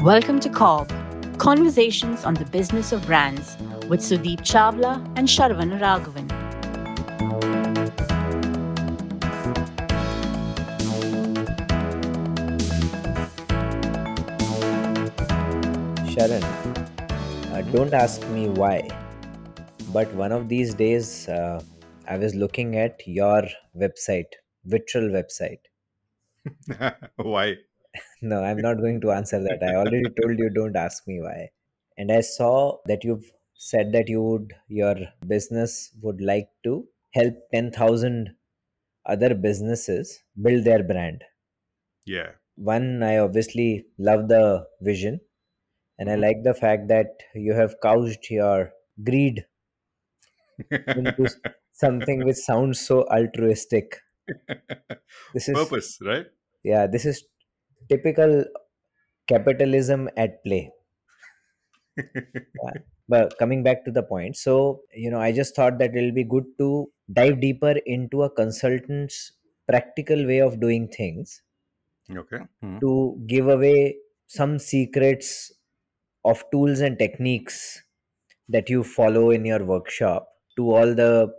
Welcome to CoBB, Conversations on the Business of Brands with Sudeep Chawla and Sharvan Raghavan. Sharan, uh, don't ask me why, but one of these days uh, I was looking at your website, Vitral website. Why? No, I'm not going to answer that. I already told you don't ask me why. And I saw that you've said that you would your business would like to help 10,000 other businesses build their brand. Yeah. One, I obviously love the vision and I Mhm. like the fact that you have couched your greed into something which sounds so altruistic. This is Purpose, right? Yeah, this is typical capitalism at play. But coming back to the point, so you know, I just thought that it'll be good to dive deeper into a consultant's practical way of doing things okay. Mhm. to give away some secrets of tools and techniques that you follow in your workshop to all the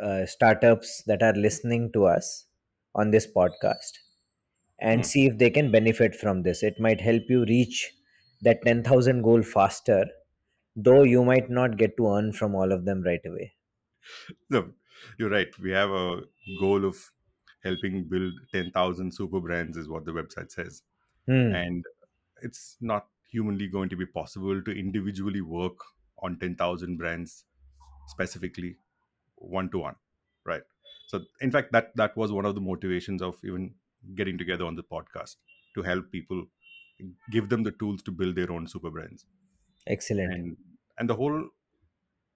uh, startups that are listening to us on this podcast and Hmm. see if they can benefit from this. It might help you reach that 10,000 goal faster, though you might not get to earn from all of them right away. No, you're right. We have a goal of helping build 10,000 super brands, is what the website says. Hmm. And it's not humanly going to be possible to individually work on 10,000 brands specifically one to one, right? So, in fact, that that was one of the motivations of even getting together on the podcast to help people give them the tools to build their own super brands. Excellent. and and the whole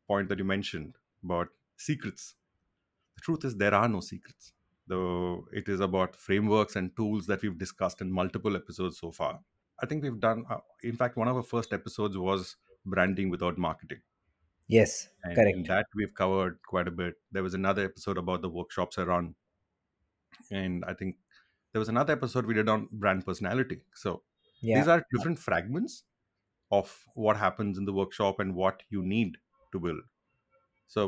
point that you mentioned about secrets the truth is there are no secrets though it is about frameworks and tools that we've discussed in multiple episodes so far i think we've done uh, in fact one of our first episodes was branding without marketing Yes, and correct. that we've covered quite a bit there was another episode about the workshops i run and i think there was another episode we did on brand personality so Yeah. these are different fragments of what happens in the workshop and what you need to build So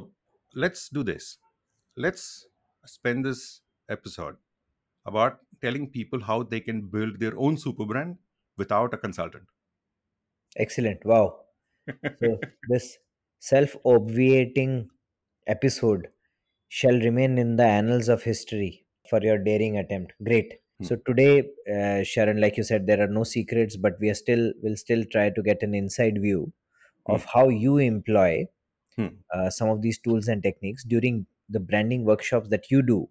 let's do this. Let's spend this episode about telling people how they can build their own super brand without a consultant. Excellent. Wow. So this self-obviating episode shall remain in the annals of history for your daring attempt. Great. Hmm. So today, uh, Sharan, like you said, there are no secrets, but we are still will still try to get an inside view of how you employ Hmm. uh, some of these tools and techniques during the branding workshops that you do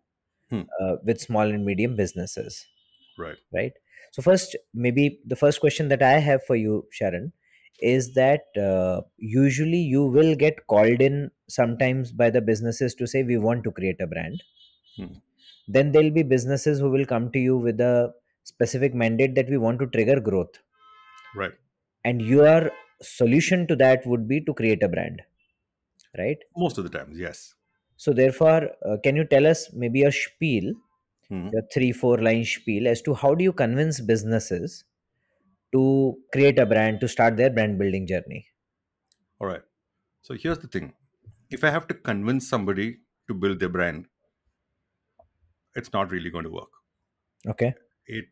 Hmm. uh, with small and medium businesses Right. right so first maybe the first question that i have for you Sharan is that uh, usually you will get called in sometimes by the businesses to say we want to create a brand Hmm. Then there'll be businesses who will come to you with a specific mandate that we want to trigger growth Right. and your solution to that would be to create a brand right Most of the times, yes. so therefore uh, can you tell us maybe a spiel Hmm. your three four line spiel as to how do you convince businesses to create a brand to start their brand building journey All right. So here's the thing if I have to convince somebody to build their brand, it's not really going to work. okay It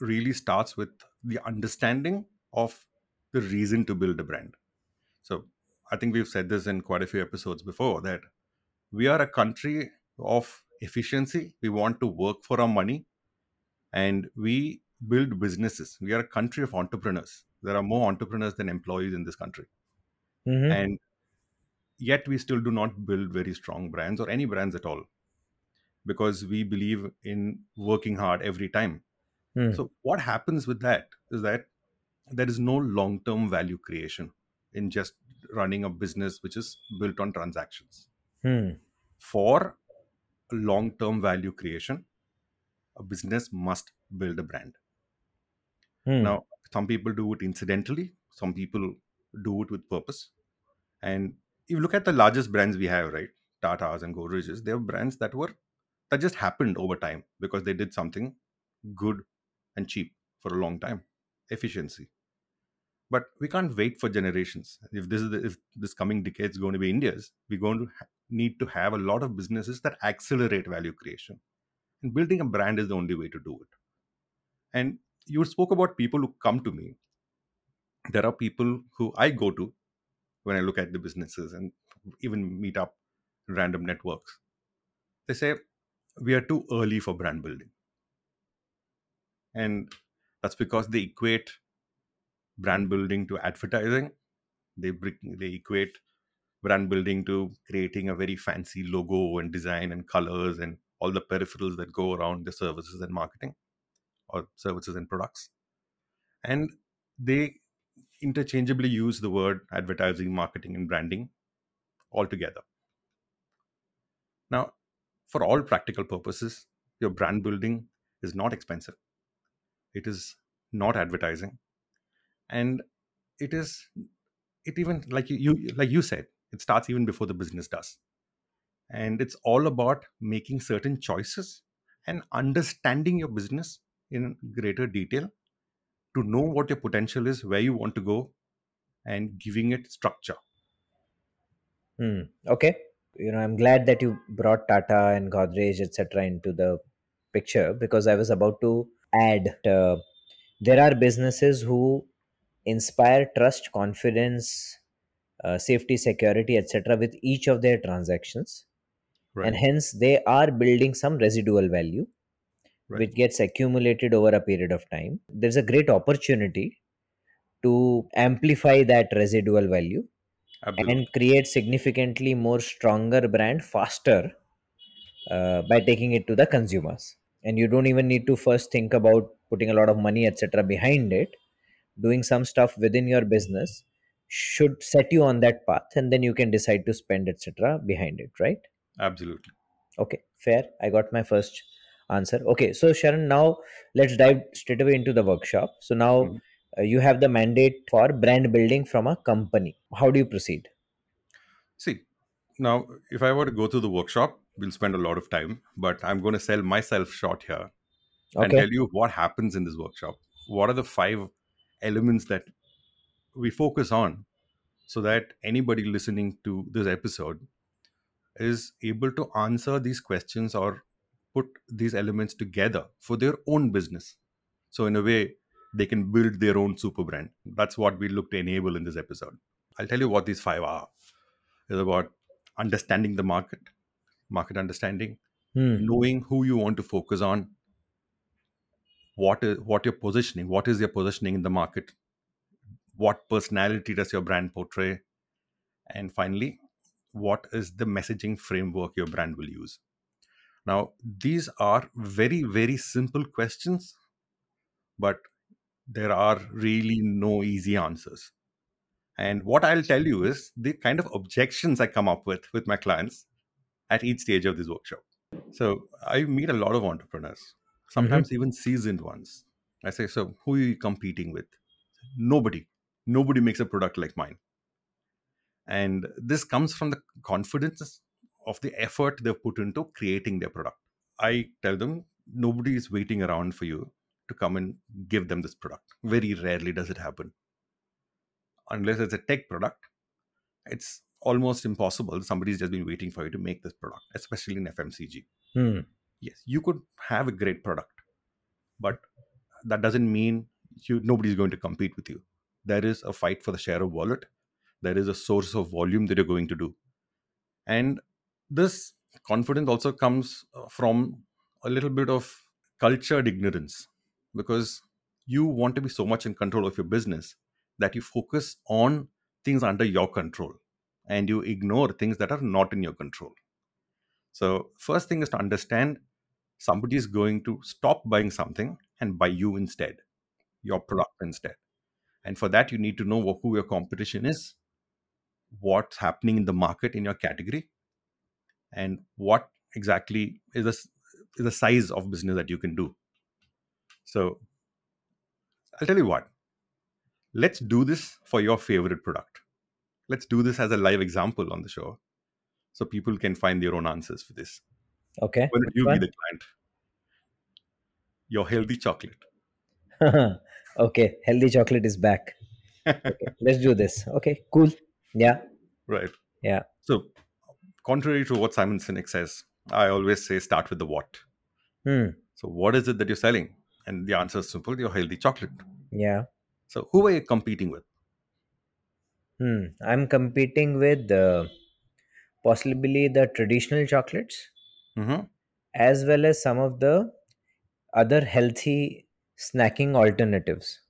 really starts with the understanding of the reason to build a brand. So I think we've said this in quite a few episodes before that we are a country of efficiency. We want to work for our money and we build businesses. We are a country of entrepreneurs. There are more entrepreneurs than employees in this country. hmm And yet we still do not build very strong brands or any brands at all because we believe in working hard every time. Hmm. So what happens with that is that there is no long-term value creation in just running a business which is built on transactions. Hmm. For long-term value creation, a business must build a brand. Hmm. Now, some people do it incidentally, some people do it with purpose. And if you look at the largest brands we have, right? Tata's and Godrej's, they are brands that were that just happened over time because they did something good and cheap for a long time. Efficiency. But we can't wait for generations. If this is the, if this coming decade is going to be india's we're going to ha- need to have a lot of businesses that accelerate value creation. And building a brand is the only way to do it. And you spoke about people who come to me. There are people who i go to when i look at the businesses and even meet up random networks. They say we are too early for brand building. And that's because they equate brand building to advertising. They they equate brand building to creating a very fancy logo and design and colors and all the peripherals that go around the services and marketing or services and products. And they interchangeably use the word advertising marketing and branding altogether. Now for all practical purposes your brand building is not expensive it is not advertising and it is it even like you, you like you said it starts even before the business does and it's all about making certain choices and understanding your business in greater detail to know what your potential is where you want to go and giving it structure Hmm. Okay. You know, I'm glad that you brought Tata and Godrej, etc., into the picture because I was about to add uh, there are businesses who inspire trust, confidence, uh, safety, security, etc., with each of their transactions, and hence they are building some residual value right which gets accumulated over a period of time. There's a great opportunity to amplify that residual value absolutely and create significantly more stronger brand faster uh, by taking it to the consumers. And you don't even need to first think about putting a lot of money etc behind it. Doing some stuff within your business should set you on that path and then you can decide to spend etc behind it right? Absolutely. Okay fair. I got my first answer. Okay so Sharan now let's dive straight away into the workshop. So now Mhm. Uh, you have the mandate for brand building from a company how do you proceed see now if i were to go through the workshop we'll spend a lot of time but i'm going to sell myself short here and tell you what happens in this workshop. What are the five elements that we focus on so that anybody listening to this episode is able to answer these questions or put these elements together for their own business. So, in a way, they can build their own super brand. That's what we look to enable in this episode. I'll tell you what these five are. It's about understanding the market, market understanding, hmm. knowing who you want to focus on, what is what your positioning what is your positioning in the market what personality does your brand portray and finally what is the messaging framework your brand will use now these are very very simple questions but there are really no easy answers. And what i'll tell you is the kind of objections i come up with with my clients at each stage of this workshop. So i meet a lot of entrepreneurs mm-hmm. sometimes even seasoned ones. I say so who are you competing with? Nobody. Nobody makes a product like mine. And this comes from the confidence of the effort they've put into creating their product. I tell them nobody is waiting around for you to come and give them this product. Very rarely does it happen. Unless it's a tech product it's almost impossible. Somebody's just been waiting for you to make this product especially in fmcg Hmm. yes you could have a great product but that doesn't mean you nobody's going to compete with you. There is a fight for the share of wallet. There is a source of volume that you're going to do. And this confidence also comes uh, from a little bit of cultured ignorance because you want to be so much in control of your business that you focus on things under your control and you ignore things that are not in your control. So first thing is to understand somebody is going to stop buying something and buy you instead your product instead. And for that you need to know who your competition is what's happening in the market in your category and what exactly is the, is the size of business that you can do so i'll tell you what let's do this for your favorite product let's do this as a live example on the show so people can find their own answers for this okay don't you be the client your healthy chocolate. okay, healthy chocolate is back. Okay, let's do this. Okay, cool. Yeah, right. yeah. So, contrary to what Simon Sinek says, I always say start with the what. Hmm. So, what is it that you're selling? And the answer is simple your healthy chocolate. Yeah. So, who are you competing with? Hmm. I'm competing with uh, possibly the traditional chocolates hmm as well as some of the other healthy snacking alternatives.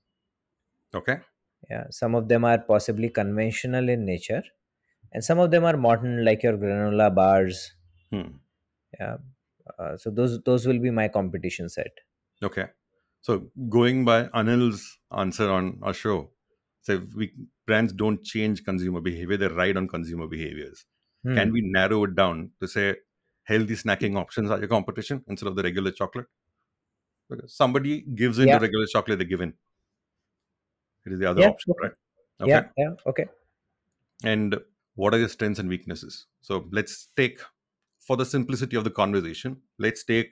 Okay. Yeah, some of them are possibly conventional in nature, and some of them are modern, like your granola bars. Hmm. Yeah, uh, so those those will be my competition set. Okay. So, going by Anil's answer on our show, so we brands don't change consumer behavior; they ride on consumer behaviors. Hmm. Can we narrow it down to say healthy snacking options are your competition instead of the regular chocolate? Because somebody gives in Yeah. to regular chocolate, they give in. It is the other Yeah, option, right? Okay. Yeah, yeah, okay. And what are your strengths and weaknesses? So let's take, for the simplicity of the conversation, let's take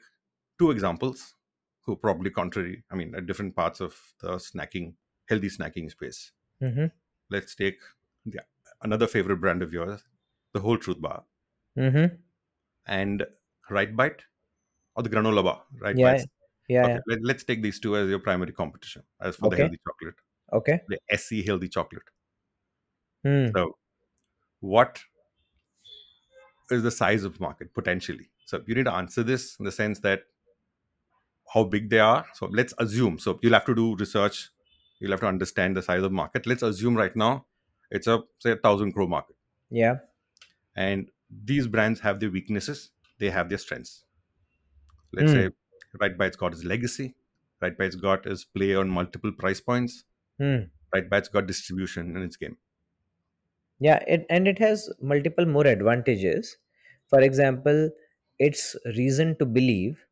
two examples who probably contrary, I mean, at different parts of the snacking, healthy snacking space. Mm-hmm. Let's take yeah, another favorite brand of yours, the Whole Truth Bar, Mm-hmm. and RiteBite or the Granola Bar, Right Yeah, Bites. yeah, okay, yeah. let, let's take these two as your primary competition as for the healthy chocolate, Okay. the SC healthy chocolate. Hmm. So, what is the size of market potentially? So, you need to answer this in the sense that how big they are. So, let's assume. So, you'll have to do research. You'll have to understand the size of market. Let's assume right now it's a say a thousand crore market, Yeah. and these brands have their weaknesses. They have their strengths. Let's Hmm. say RiteBite's got its legacy. RiteBite's got its play on multiple price points. Hmm. RiteBite's got distribution in its game. Yeah, it, and it has multiple more advantages. For example, its reason to believe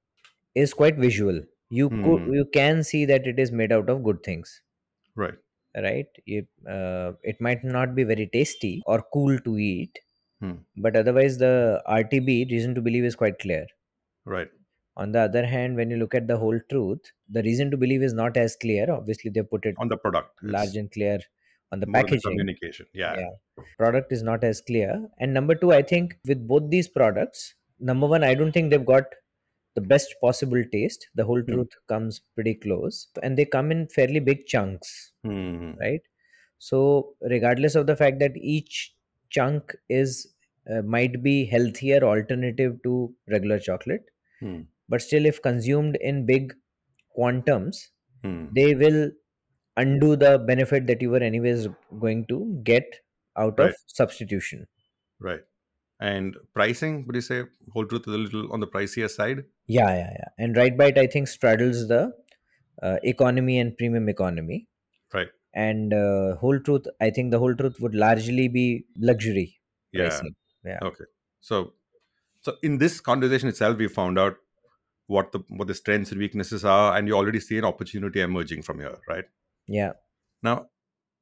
is quite visual. You could Hmm. you can see that it is made out of good things, Right. right? It, uh, it might not be very tasty or cool to eat, Hmm. but otherwise the RTB reason to believe is quite clear. Right. On the other hand, when you look at the whole truth, the reason to believe is not as clear. Obviously, they put it On the product. large It's and clear on the more the packaging. communication. Yeah. yeah product is not as clear and number two i think with both these products number one i don't think they've got the best possible taste the whole Hmm. truth comes pretty close and they come in fairly big chunks Hmm. right so regardless of the fact that each chunk is uh, might be healthier alternative to regular chocolate Hmm. but still if consumed in big quantums Hmm. they will undo the benefit that you were anyways going to get out of substitution Right. And pricing, would you say whole truth is a little on the pricier side? yeah yeah yeah and right bite i think straddles the uh, economy and premium economy Right. and uh, whole truth i think the whole truth would largely be luxury Yeah. pricing yeah Okay. So so in this conversation itself, we found out what the what the strengths and weaknesses are, and you already see an opportunity emerging from here, right? yeah Now,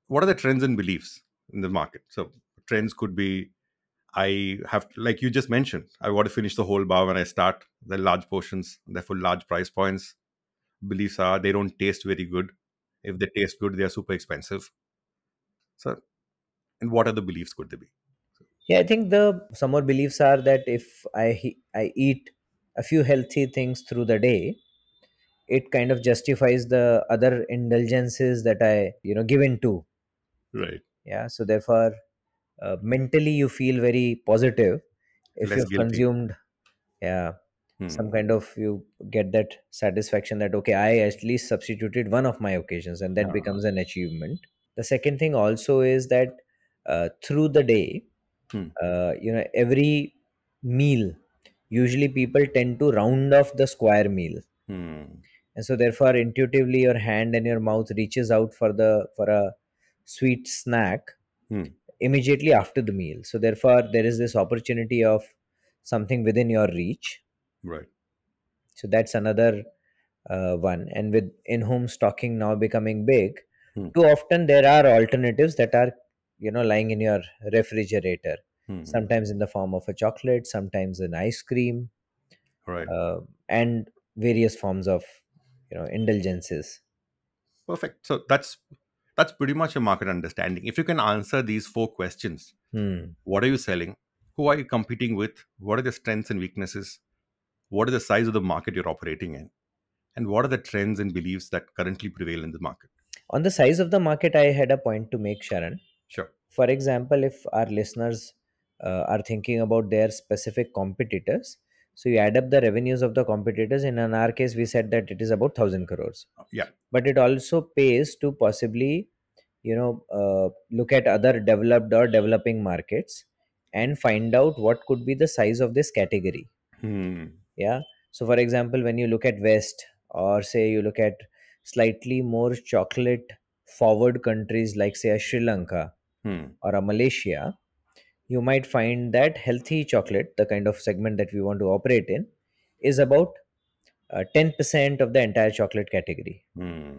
what are the trends and beliefs in the market? So trends could be I have like you just mentioned, I want to finish the whole bar when I start. The large portions, therefore large price points. Beliefs are they don't taste very good. If they taste good, they are super expensive. So, and what other beliefs could they be? yeah i think the some more beliefs are that if i i eat a few healthy things through the day it kind of justifies the other indulgences that i you know give into Right. yeah so therefore uh, mentally you feel very positive if Less you've guilty. consumed yeah some Hmm. kind of you get that satisfaction that okay i at least substituted one of my occasions and that Ah. becomes an achievement the second thing also is that uh, through the day Hmm. uh, you know every meal usually people tend to round off the square meal Hmm. and so therefore intuitively your hand and your mouth reaches out for the for a sweet snack Hmm. Immediately after the meal so therefore there is this opportunity of something within your reach Right. so that's another uh, one and with in-home stocking now becoming big Hmm. too often there are alternatives that are you know lying in your refrigerator Hmm. sometimes in the form of a chocolate sometimes an ice cream Right. uh, and various forms of you know indulgences Perfect. So that's that's pretty much a market understanding. If you can answer these four questions, hmm. what are you selling? Who are you competing with? What are the strengths and weaknesses? What is the size of the market you're operating in? And what are the trends and beliefs that currently prevail in the market? on the size of the market i had a point to make Sharan Sure. for example if our listeners uh, are thinking about their specific competitors so you add up the revenues of the competitors and in our case we said that it is about 1000 crores Yeah. but it also pays to possibly you know uh, look at other developed or developing markets and find out what could be the size of this category Hmm. yeah so for example when you look at west or say you look at slightly more chocolate forward countries like say a sri lanka Hmm. or a malaysia you might find that healthy chocolate the kind of segment that we want to operate in is about uh, 10% of the entire chocolate category Hmm.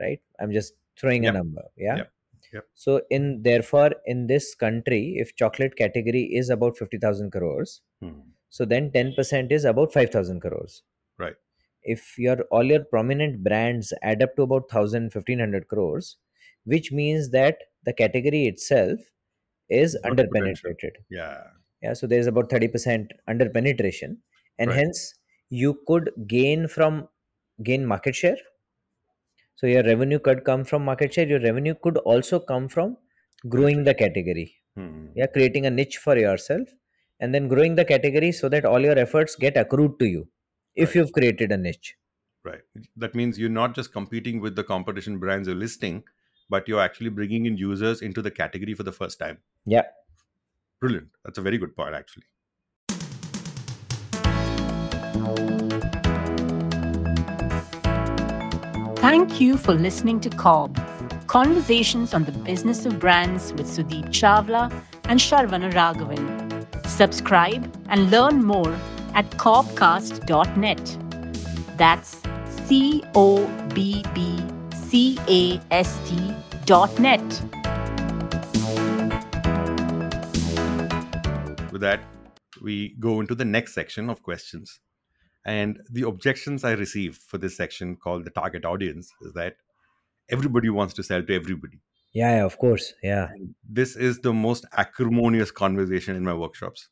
right i'm just throwing Yep. a number yeah Yep. Yep. so in therefore in this country if chocolate category is about 50000 crores Hmm. so then 10% is about 5000 crores Right. if your all your prominent brands add up to about 1000 1500 crores which means that the category itself is Got under penetrated Yeah. yeah so there's about 30% under penetration and Right. hence you could gain from gain market share so your revenue could come from market share your revenue could also come from growing the category Hmm. yeah creating a niche for yourself and then growing the category so that all your efforts get accrued to you if Right. you've created a niche Right. That means you're not just competing with the competition brands you're listing, but you're actually bringing in users into the category for the first time. Yeah Brilliant. That's a very good point, actually. Thank you for listening to CoBB, Conversations on the Business of Brands with Sudeep Chawla and Sharvana Raghavan. Subscribe and learn more at cobbcast.net. That's C O B B C A S T dot net. That, we go into the next section of questions. And the objections I receive for this section called the target audience is that everybody wants to sell to everybody. yeah, yeah of course yeah this is the most acrimonious conversation in my workshops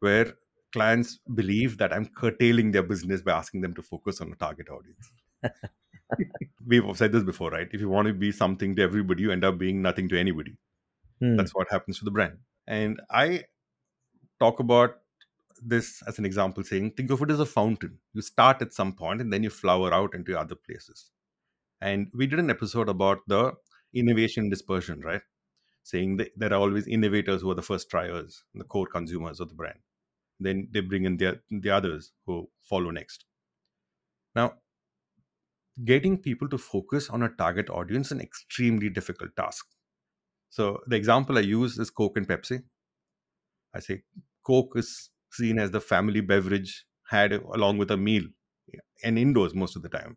where clients believe that I'm curtailing their business by asking them to focus on a target audience. We've said this before, right? If you want to be something to everybody, you end up being nothing to anybody. Hmm. That's what happens to the brand. And I talk about this as an example saying, think of it as a fountain. You start at some point and then you flower out into other places. And we did an episode about the innovation dispersion, right? Saying that there are always innovators who are the first triers, the core consumers of the brand. Then they bring in the, the others who follow next. Now, getting people to focus on a target audience is an extremely difficult task. So the example I use is Coke and Pepsi. I say Coke is seen as the family beverage had along with a meal and indoors most of the time.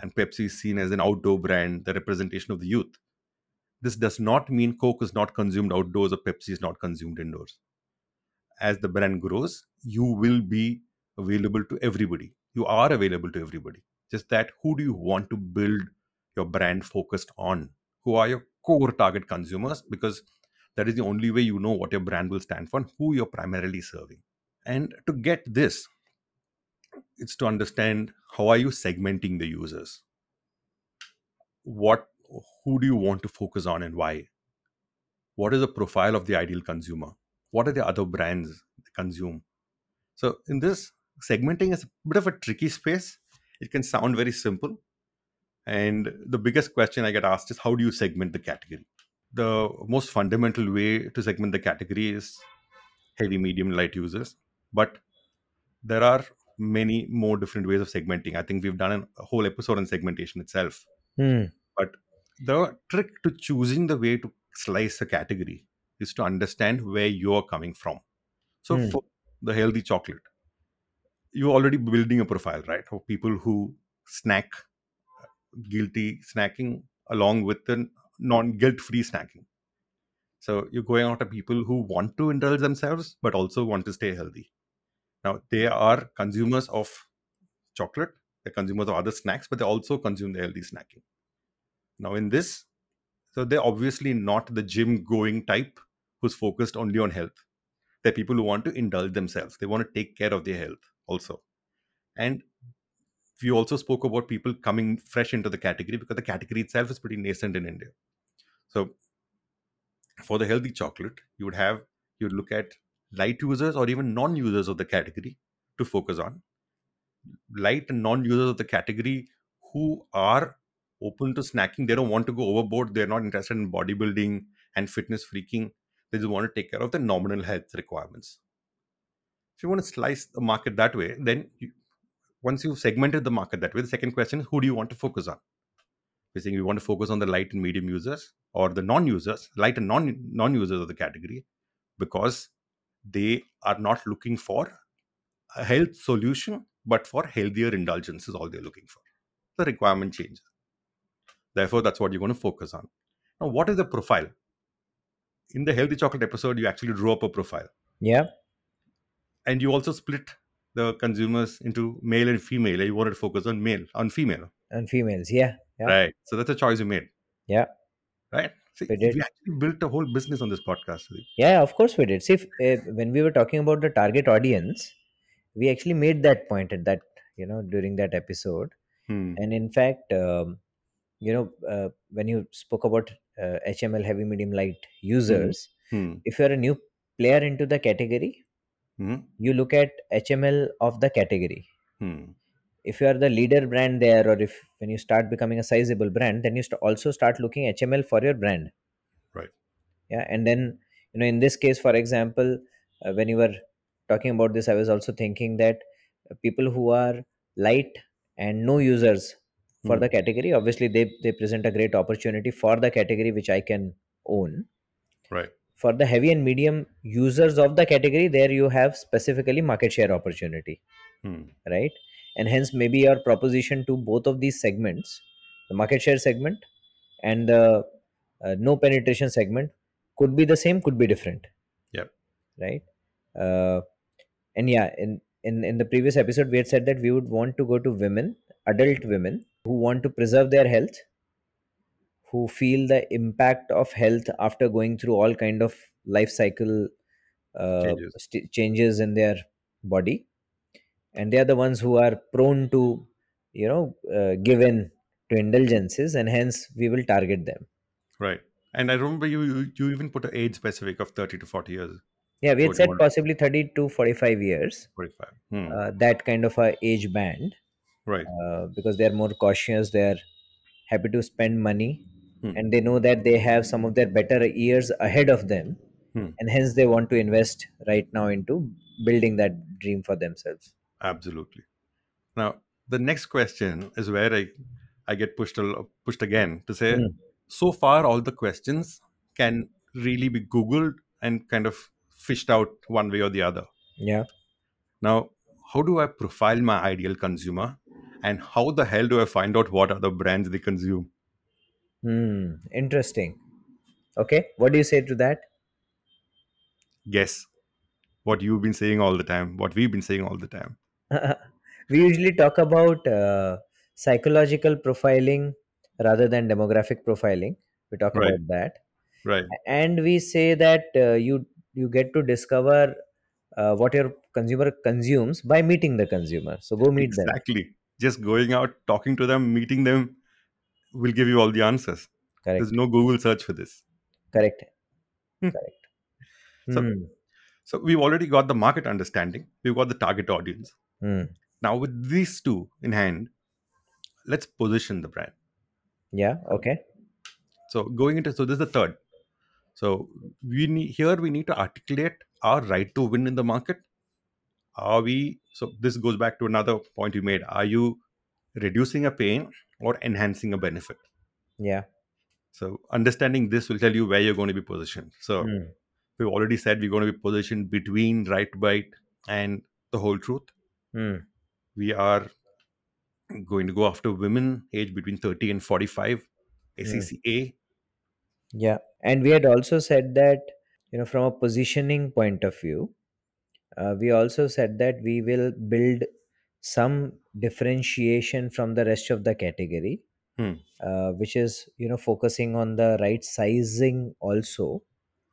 And Pepsi is seen as an outdoor brand, the representation of the youth. This does not mean Coke is not consumed outdoors or Pepsi is not consumed indoors. As the brand grows, you will be available to everybody. You are available to everybody. Just that who do you want to build your brand focused on? Who are your core target consumers? Because that is the only way you know what your brand will stand for and who you're primarily serving. And to get this, it's to understand how are you segmenting the users? What who do you want to focus on and why? What is the profile of the ideal consumer? What are the other brands they consume? So in this segmenting is a bit of a tricky space. It can sound very simple. And the biggest question I get asked is how do you segment the category? The most fundamental way to segment the category is heavy, medium, light users. But there are many more different ways of segmenting. I think we've done a whole episode on segmentation itself. Hmm. But the trick to choosing the way to slice a category is to understand where you're coming from. So Hmm. for the healthy chocolate, you're already building a profile, right? Of people who snack guilty snacking along with the non guilt free snacking. So you're going after people who want to indulge themselves but also want to stay healthy. Now they are consumers of chocolate, they're consumers of other snacks, but they also consume the healthy snacking. Now, in this, so they're obviously not the gym going type who's focused only on health. They're people who want to indulge themselves. They want to take care of their health also. And we also spoke about people coming fresh into the category because the category itself is pretty nascent in India. So for the healthy chocolate, you would have you would look at light users or even non-users of the category to focus on. Light and non-users of the category who are open to snacking, they don't want to go overboard. They're not interested in bodybuilding and fitness freaking. They just want to take care of the nominal health requirements. If you want to slice the market that way, then you, once you've segmented the market that way, the second question is who do you want to focus on? We're saying we want to focus on the light and medium users or the non-users, light and non non-users of the category, because they are not looking for a health solution, but for healthier indulgence is all they're looking for. The requirement changes. Therefore, that's what you're going to focus on. Now, what is the profile? In the healthy chocolate episode, you actually drew up a profile. Yeah. And you also split the consumers into male and female. You wanted to focus on male, on female. And females. Yeah. Yeah. Right. So that's a choice you made. Yeah. Right. See, We we, actually built a whole business on this podcast. Yeah, of course we did. See, if, uh, when we were talking about the target audience, we actually made that point at that, you know, during that episode. Hmm. And in fact, um, you know, uh, when you spoke about uh, HML heavy, medium, light users, Hmm. if you're a new player into the category, Hmm. you look at HML of the category. Hmm. If you are the leader brand there, or if when you start becoming a sizable brand, then you st- also start looking HML for your brand. Right. Yeah, and then you know, in this case, for example, uh, when you were talking about this, I was also thinking that people who are light and no users for Hmm. the category, obviously they they present a great opportunity for the category which I can own. Right. For the heavy and medium users of the category, there you have specifically market share opportunity Hmm. right and hence maybe your proposition to both of these segments the market share segment and the uh, no penetration segment could be the same could be different Yep. right uh, and yeah in, in in the previous episode we had said that we would want to go to women adult women who want to preserve their health who feel the impact of health after going through all kind of life cycle uh, Changes. st- changes in their body and they are the ones who are prone to you know uh, give in to indulgences and hence we will target them Right. And I remember you you, you even put an age specific of 30 to 40 years, yeah we had said possibly 30 to 45 years 45. Hmm. uh, that kind of a age band right. uh, because they are more cautious they are happy to spend money Hmm. and they know that they have some of their better years ahead of them Hmm. and hence they want to invest right now into building that dream for themselves Absolutely. Now, the next question is where I, I get pushed a, pushed again to say, Hmm. so far all the questions can really be Googled and kind of fished out one way or the other. yeah Now, how do I profile my ideal consumer, and how the hell do I find out what are the brands they consume? Hmm interesting okay what do you say to that Guess what you've been saying all the time, what we've been saying all the time. we usually talk about uh, psychological profiling rather than demographic profiling we talk Right. about that Right. and we say that uh, you you get to discover uh, what your consumer consumes by meeting the consumer so go meet them Exactly. Just going out, talking to them, meeting them will give you all the answers. correct There's no Google search for this. correct Hmm. correct So- Hmm. So we've already got the market understanding. We've got the target audience. Hmm. Now with these two in hand, let's position the brand. yeah okay So going into so this is the third. So we need here we need to articulate our right to win in the market. Are we so this goes back to another point you made. Are you reducing a pain or enhancing a benefit? yeah So understanding this will tell you where you're going to be positioned. So Hmm. we've already said we're going to be positioned between right bite and the whole truth. Hmm. We are going to go after women aged between 30 and 45, ACCA. Yeah, and we had also said that you know from a positioning point of view, uh, we also said that we will build some differentiation from the rest of the category Hmm. uh, which is you know focusing on the right sizing also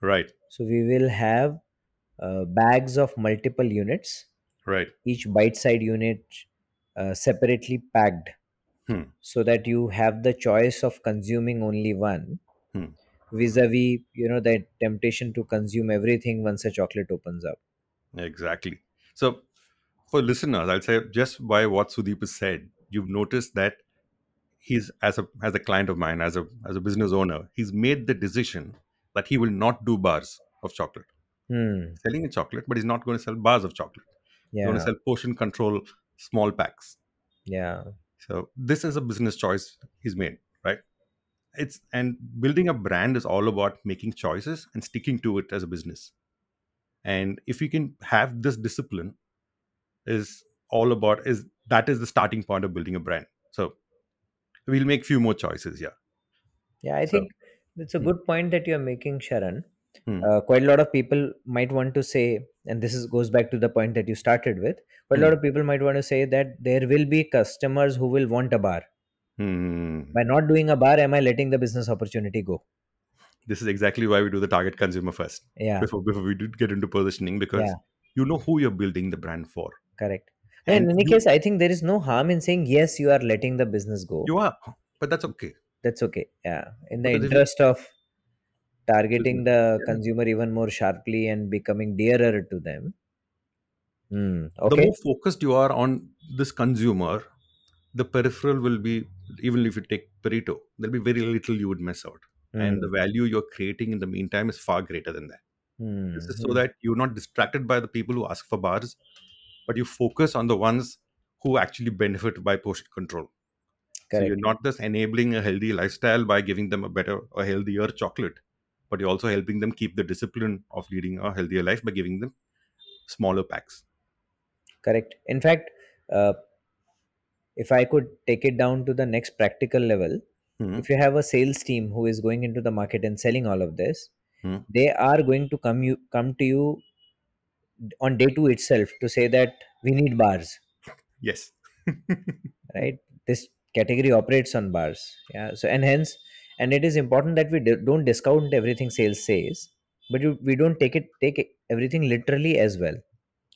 Right. so we will have uh, bags of multiple units Right. each bite side unit uh, separately packed Hmm. so that you have the choice of consuming only one Hmm. vis-a-vis you know that temptation to consume everything once a chocolate opens up Exactly. So, for listeners, I'll say just by what Sudeep has said, you've noticed that he's as a as a client of mine, as a as a business owner, he's made the decision that he will not do bars of chocolate. hmm Selling a chocolate, but he's not going to sell bars of chocolate. He's going to sell portion control, small packs. yeah So this is a business choice he's made, right? It's and building a brand is all about making choices and sticking to it as a business. And if you can have this discipline, is all about is that is the starting point of building a brand. So we'll make few more choices, yeah. yeah i So think it's a hmm, good point that you're making Sharan hmm, uh, quite a lot of people might want to say and this is goes back to the point that you started with quite a hmm, lot of people might want to say that there will be customers who will want a bar. Hmm. by not doing a bar am i letting the business opportunity go? This is exactly why we do the target consumer first yeah. before before we do get into positioning yeah. because you know who you're building the brand for correct. And in any you case i think there is no harm in saying yes you are letting the business go. You are. But that's okay. That's okay. Yeah. In the because if interest of targeting the yeah. consumer even more sharply and becoming dearer to them. Hmm. The okay. more focused you are on this consumer the peripheral will be even if you take Pareto, there'll be very little you would miss out. And the hmm value you're creating in the meantime is far greater than that. This hmm is so hmm. that you're not distracted by the people who ask for bars, but you focus on the ones who actually benefit by portion control. So you're not just enabling a healthy lifestyle by giving them a better, a healthier chocolate, but you're also helping them keep the discipline of leading a healthier life by giving them smaller packs. correct in fact uh, if i could take it down to the next practical level Hmm, if you have a sales team who is going into the market and selling all of this hmm. they are going to come you come to you on day 2 itself to say that we need bars Yes. right? This category operates on bars. Yeah. So and hence and it is important that we do- don't discount everything sales says but you, we don't take it take it, everything literally as well.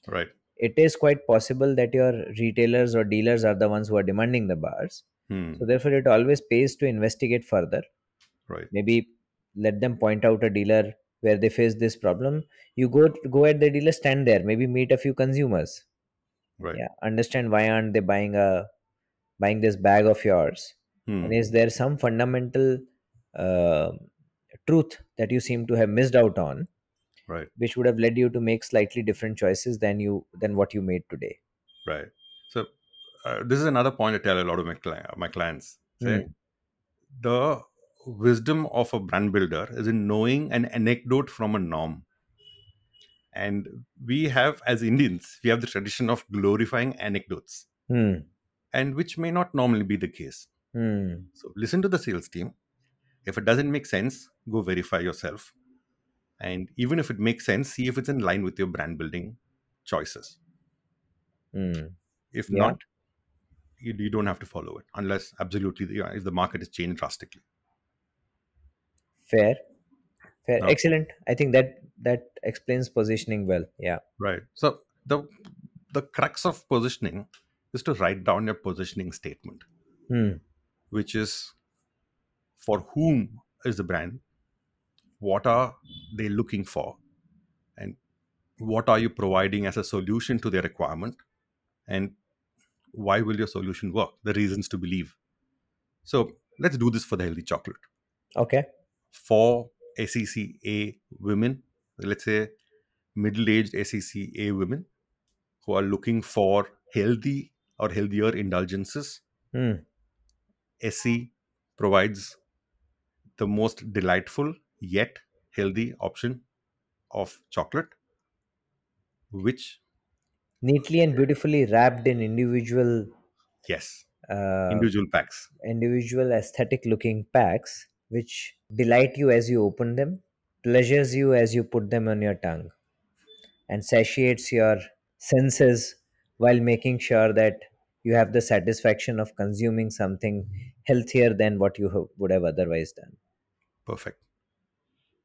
Right. it is quite possible that your retailers or dealers are the ones who are demanding the bars. Hmm, so therefore it always pays to investigate further. Right. maybe let them point out a dealer where they face this problem you go go at the dealer stand there maybe meet a few consumers Right. yeah understand why aren't they buying a buying this bag of yours and Hmm, is there some fundamental uh, truth that you seem to have missed out on right. which would have led you to make slightly different choices than you than what you made today Right. So uh, this is another point I tell a lot of my cli- my clients. Say Hmm. the wisdom of a brand builder is in knowing an anecdote from a norm. And we have, as Indians, we have the tradition of glorifying anecdotes, Hmm. and which may not normally be the case. Hmm. So listen to the sales team. If it doesn't make sense, go verify yourself. And even if it makes sense, see if it's in line with your brand building choices. Hmm. If Yeah. not, you, you don't have to follow it unless absolutely the, if the market has changed drastically. Fair. Fair. Excellent. I think that that explains positioning well. Yeah. Right. So the the crux of positioning is to write down your positioning statement, Hmm. which is for whom is the brand, what are they looking for, and what are you providing as a solution to their requirement, and why will your solution work? The reasons to believe. So let's do this for the healthy chocolate. Okay. For SECA women, let's say middle-aged SECA women who are looking for healthy or healthier indulgences, Hmm. SE provides the most delightful yet healthy option of chocolate, which, Neatly and beautifully wrapped in individual yes, uh, individual packs. individual aesthetic looking packs which delight you as you open them, pleasures you as you put them on your tongue, and satiates your senses while making sure that you have the satisfaction of consuming something healthier than what you have, would have otherwise done. Perfect.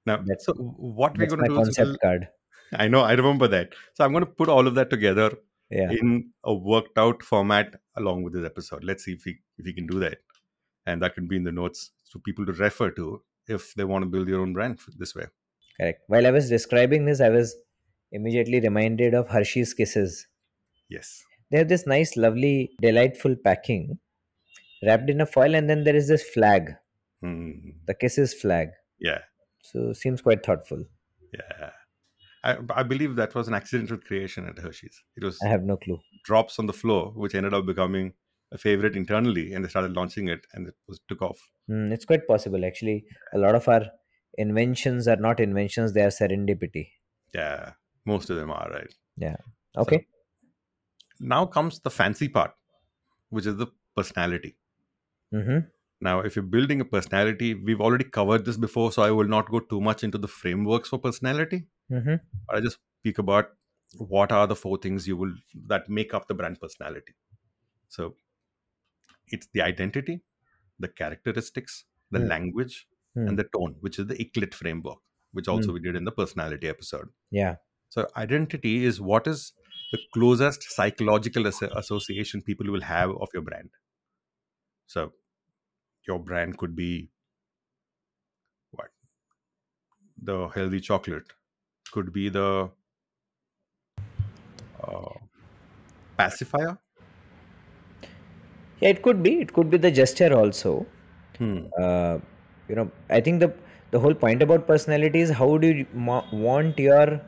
Now, That's so what we're going to do is concept card. I know I remember that. So I'm going to put all of that together Yeah, in a worked out format along with this episode. Let's see if we if we can do that, and that can be in the notes for people to refer to if they want to build their own brand this way. correct. While I was describing this, I was immediately reminded of Hershey's Kisses. Yes. They have this nice, lovely, delightful packing wrapped in a foil, and then there is this flag, Hmm. the Kisses flag. Yeah. So seems quite thoughtful. Yeah. I, I believe that was an accidental creation at Hershey's. It was I have no clue. drops on the floor, which ended up becoming a favorite internally, and they started launching it, and it was took off. Mm, it's quite possible, actually. A lot of our inventions are not inventions; they are serendipity. Yeah, most of them are right. Yeah. Okay. Now comes the fancy part, which is the personality. mm-hmm. Now, if you're building a personality, we've already covered this before, so I will not go too much into the frameworks for personality. Mm-hmm. I just speak about what are the four things you will that make up the brand personality. So it's the identity, the characteristics, the Hmm. language, Hmm. and the tone, which is the ICLIT framework, which also we did in the personality episode. Yeah. So identity is what is the closest psychological as- association people will have of your brand. So your brand could be what? The healthy chocolate could be the uh, pacifier. Yeah, it could be. It could be the gesture also. Hmm. Uh, you know, I think the the whole point about personality is how do you mo- want your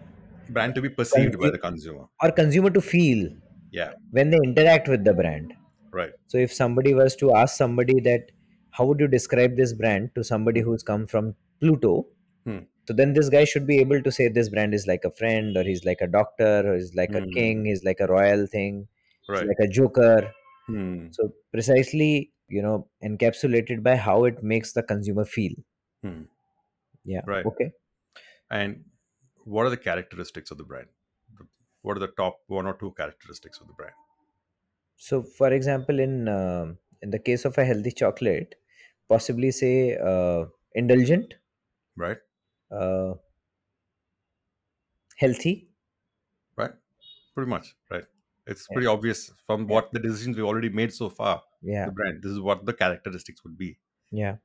Brand to be perceived by the consumer. or consumer to feel Yeah. when they interact with the brand. Right. So if somebody was to ask somebody that how would you describe this brand to somebody who's come from Pluto, Hmm. so then this guy should be able to say this brand is like a friend or he's like a doctor or he's like a Hmm. king, he's like a royal thing, he's Right. like a joker. Hmm. So precisely, you know, encapsulated by how it makes the consumer feel. Hmm. Yeah. Right. Okay. And what are the characteristics of the brand? What are the top one or two characteristics of the brand? So, for example, in uh, in the case of a healthy chocolate, possibly say uh, indulgent, Right. uh, healthy. Right. Pretty much. Right. It's Yeah. pretty obvious from what the decisions we've already made so far. Yeah. The brand. This is what the characteristics would be. Yeah.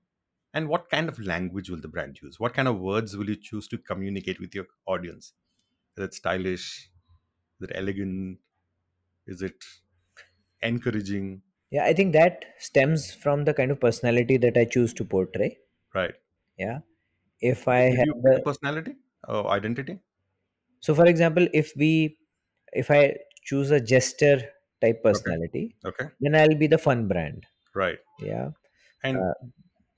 And what kind of language will the brand use? What kind of words will you choose to communicate with your audience? Is it stylish? Is it elegant? Is it encouraging? Yeah. I think that stems from the kind of personality that I choose to portray. Right. Yeah. If I Did have you a, a personality or identity? so, for example, if we, if I choose a jester type personality, Okay. then I'll be the fun brand. Right. Yeah. And Uh,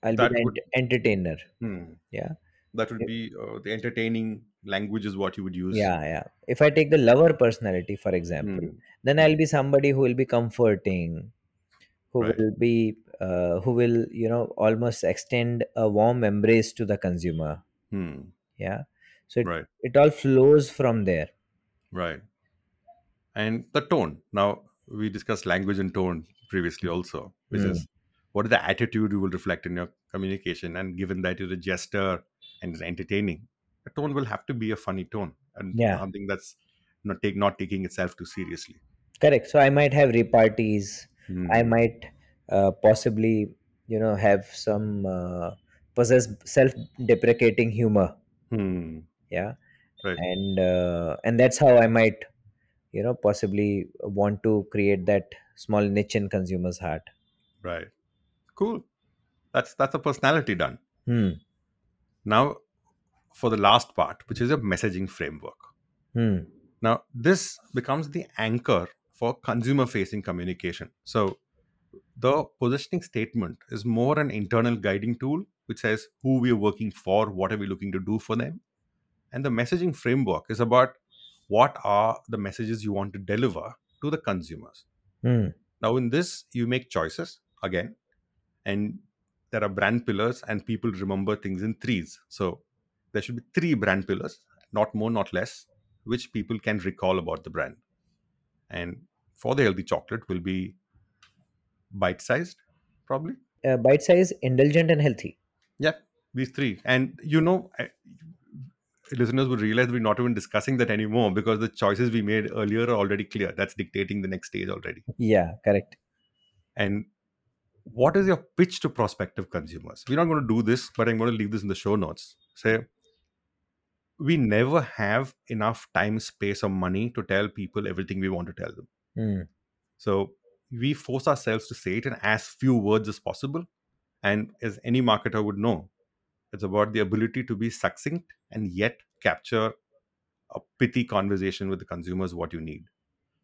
I'll be the would- ent- entertainer. hmm, Yeah. that would be uh, the entertaining language is what you would use. Yeah. Yeah. If I take the lover personality, for example, Hmm, then I'll be somebody who will be comforting, who Right. will be, uh, who will, you know, almost extend a warm embrace to the consumer. hmm, Yeah. So it, Right. it all flows from there. Right. And the tone. Now, we discussed language and tone previously also, which Hmm. is what is the attitude you will reflect in your communication. And given that you're a jester and entertaining, the tone will have to be a funny tone and Yeah. something that's not take not taking itself too seriously. Correct. So I might have repartees. I Hmm, might uh, possibly, you know, have some uh, possess self-deprecating humor. hmm, Yeah. Right. And uh, and that's how I might, you know, possibly want to create that small niche in consumers' heart. Right. Cool. That's that's a personality done. Hmm. Now, for the last part, which is a messaging framework. Hmm. Now, this becomes the anchor for consumer facing communication. So, the positioning statement is more an internal guiding tool which says who we are working for, what are we looking to do for them. And the messaging framework is about what are the messages you want to deliver to the consumers. Hmm. Now, in this, you make choices again, and there are brand pillars, and people remember things in threes. So, there should be three brand pillars, not more, not less, which people can recall about the brand. And for the healthy chocolate will be bite sized, probably. Uh, bite sized indulgent, and healthy. Yeah, these three. And you know, I- listeners would realize we're not even discussing that anymore because the choices we made earlier are already clear. That's dictating the next stage already. Yeah, correct. And what is your pitch to prospective consumers? We're not going to do this, but I'm going to leave this in the show notes. Say, we never have enough time, space, or money to tell people everything we want to tell them. Mm. So we force ourselves to say it in as few words as possible. And as any marketer would know, it's about the ability to be succinct and yet capture a pithy conversation with the consumers what you need.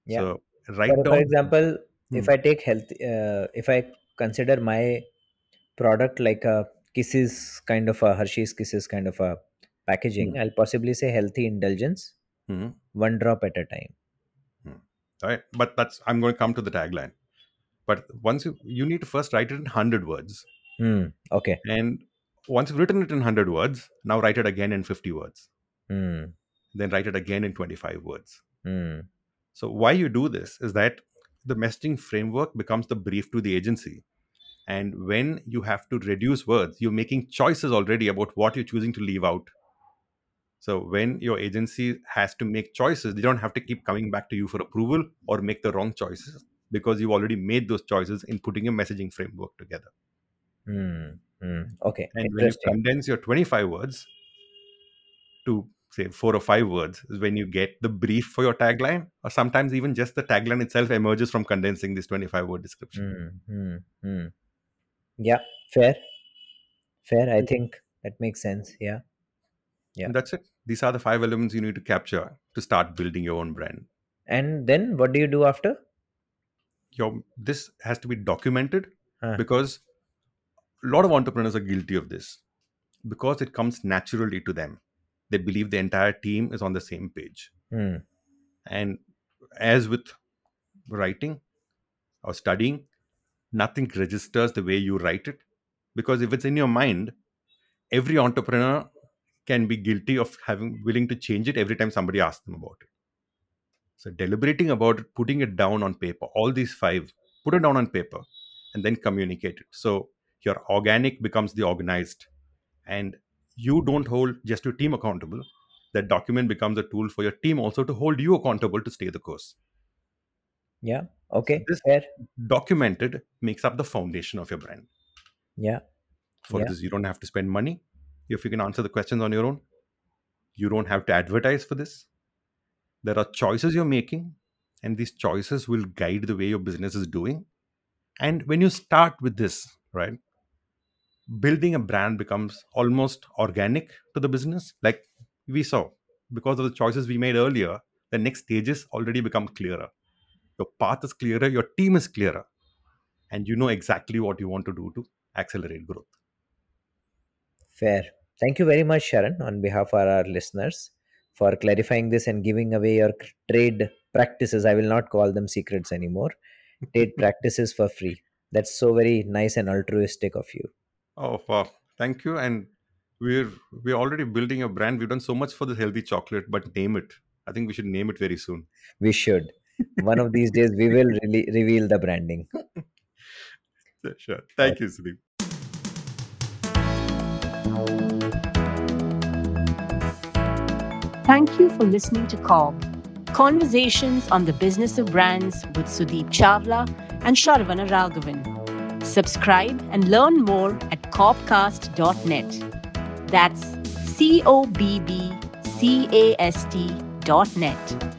Yeah. So write For, down. for example, if Hmm. I take health, uh, if I consider my product like a Kisses kind of a Hershey's Kisses kind of a packaging, I'll possibly say healthy indulgence, Mhm. one drop at a time. All right, but that's I'm going to come to the tagline. But once you you need to first write it in hundred words, Hmm. Okay. and once you've written it in hundred words, now write it again in fifty words, Hmm. then write it again in twenty five words. Hmm. So why you do this is that the messaging framework becomes the brief to the agency. And when you have to reduce words, you're making choices already about what you're choosing to leave out. So when your agency has to make choices, they don't have to keep coming back to you for approval or make the wrong choices because you've already made those choices in putting a messaging framework together. Hmm. Hmm. Okay. And when you condense your 25 words to say four or five words is when you get the brief for your tagline, or sometimes even just the tagline itself emerges from condensing this 25 word description. Hmm. Hmm. Hmm. Yeah. Fair. Fair. I think that makes sense. Yeah. Yeah. And that's it. These are the five elements you need to capture to start building your own brand. And then what do you do after? Your this has to be documented Huh. because a lot of entrepreneurs are guilty of this because it comes naturally to them. They believe the entire team is on the same page. Hmm. And as with writing or studying, nothing registers the way you write it. Because if it's in your mind, every entrepreneur can be guilty of having willing to change it every time somebody asks them about it. So deliberating about it, putting it down on paper, all these five, put it down on paper and then communicate it. So your organic becomes the organized. And you don't hold just your team accountable. That document becomes a tool for your team also to hold you accountable to stay the course. Yeah. Okay. this- Fair. Documented makes up the foundation of your brand. Yeah. For Yeah. this, you don't have to spend money. If you can answer the questions on your own, you don't have to advertise for this. There are choices you're making, and these choices will guide the way your business is doing. And when you start with this, right, building a brand becomes almost organic to the business. Like we saw, because of the choices we made earlier, the next stages already become clearer. Your path is clearer, your team is clearer, and you know exactly what you want to do to accelerate growth. Fair. Thank you very much, Sharan, on behalf of our listeners, for clarifying this and giving away your trade practices. I will not call them secrets anymore. Trade practices for free. That's so very nice and altruistic of you. Oh wow! Thank you. And we're we're already building a brand. We've done so much for this healthy chocolate, but name it. I think we should name it very soon. We should. One of these days, we will really reveal the branding. Sure. Thank you, Sudeep. Thank you for listening to CoBB. Conversations on the Business of Brands with Sudeep Chawla and Sharvana Raghavan. Subscribe and learn more at cobbcast.net. That's C O B B C A S T dot net.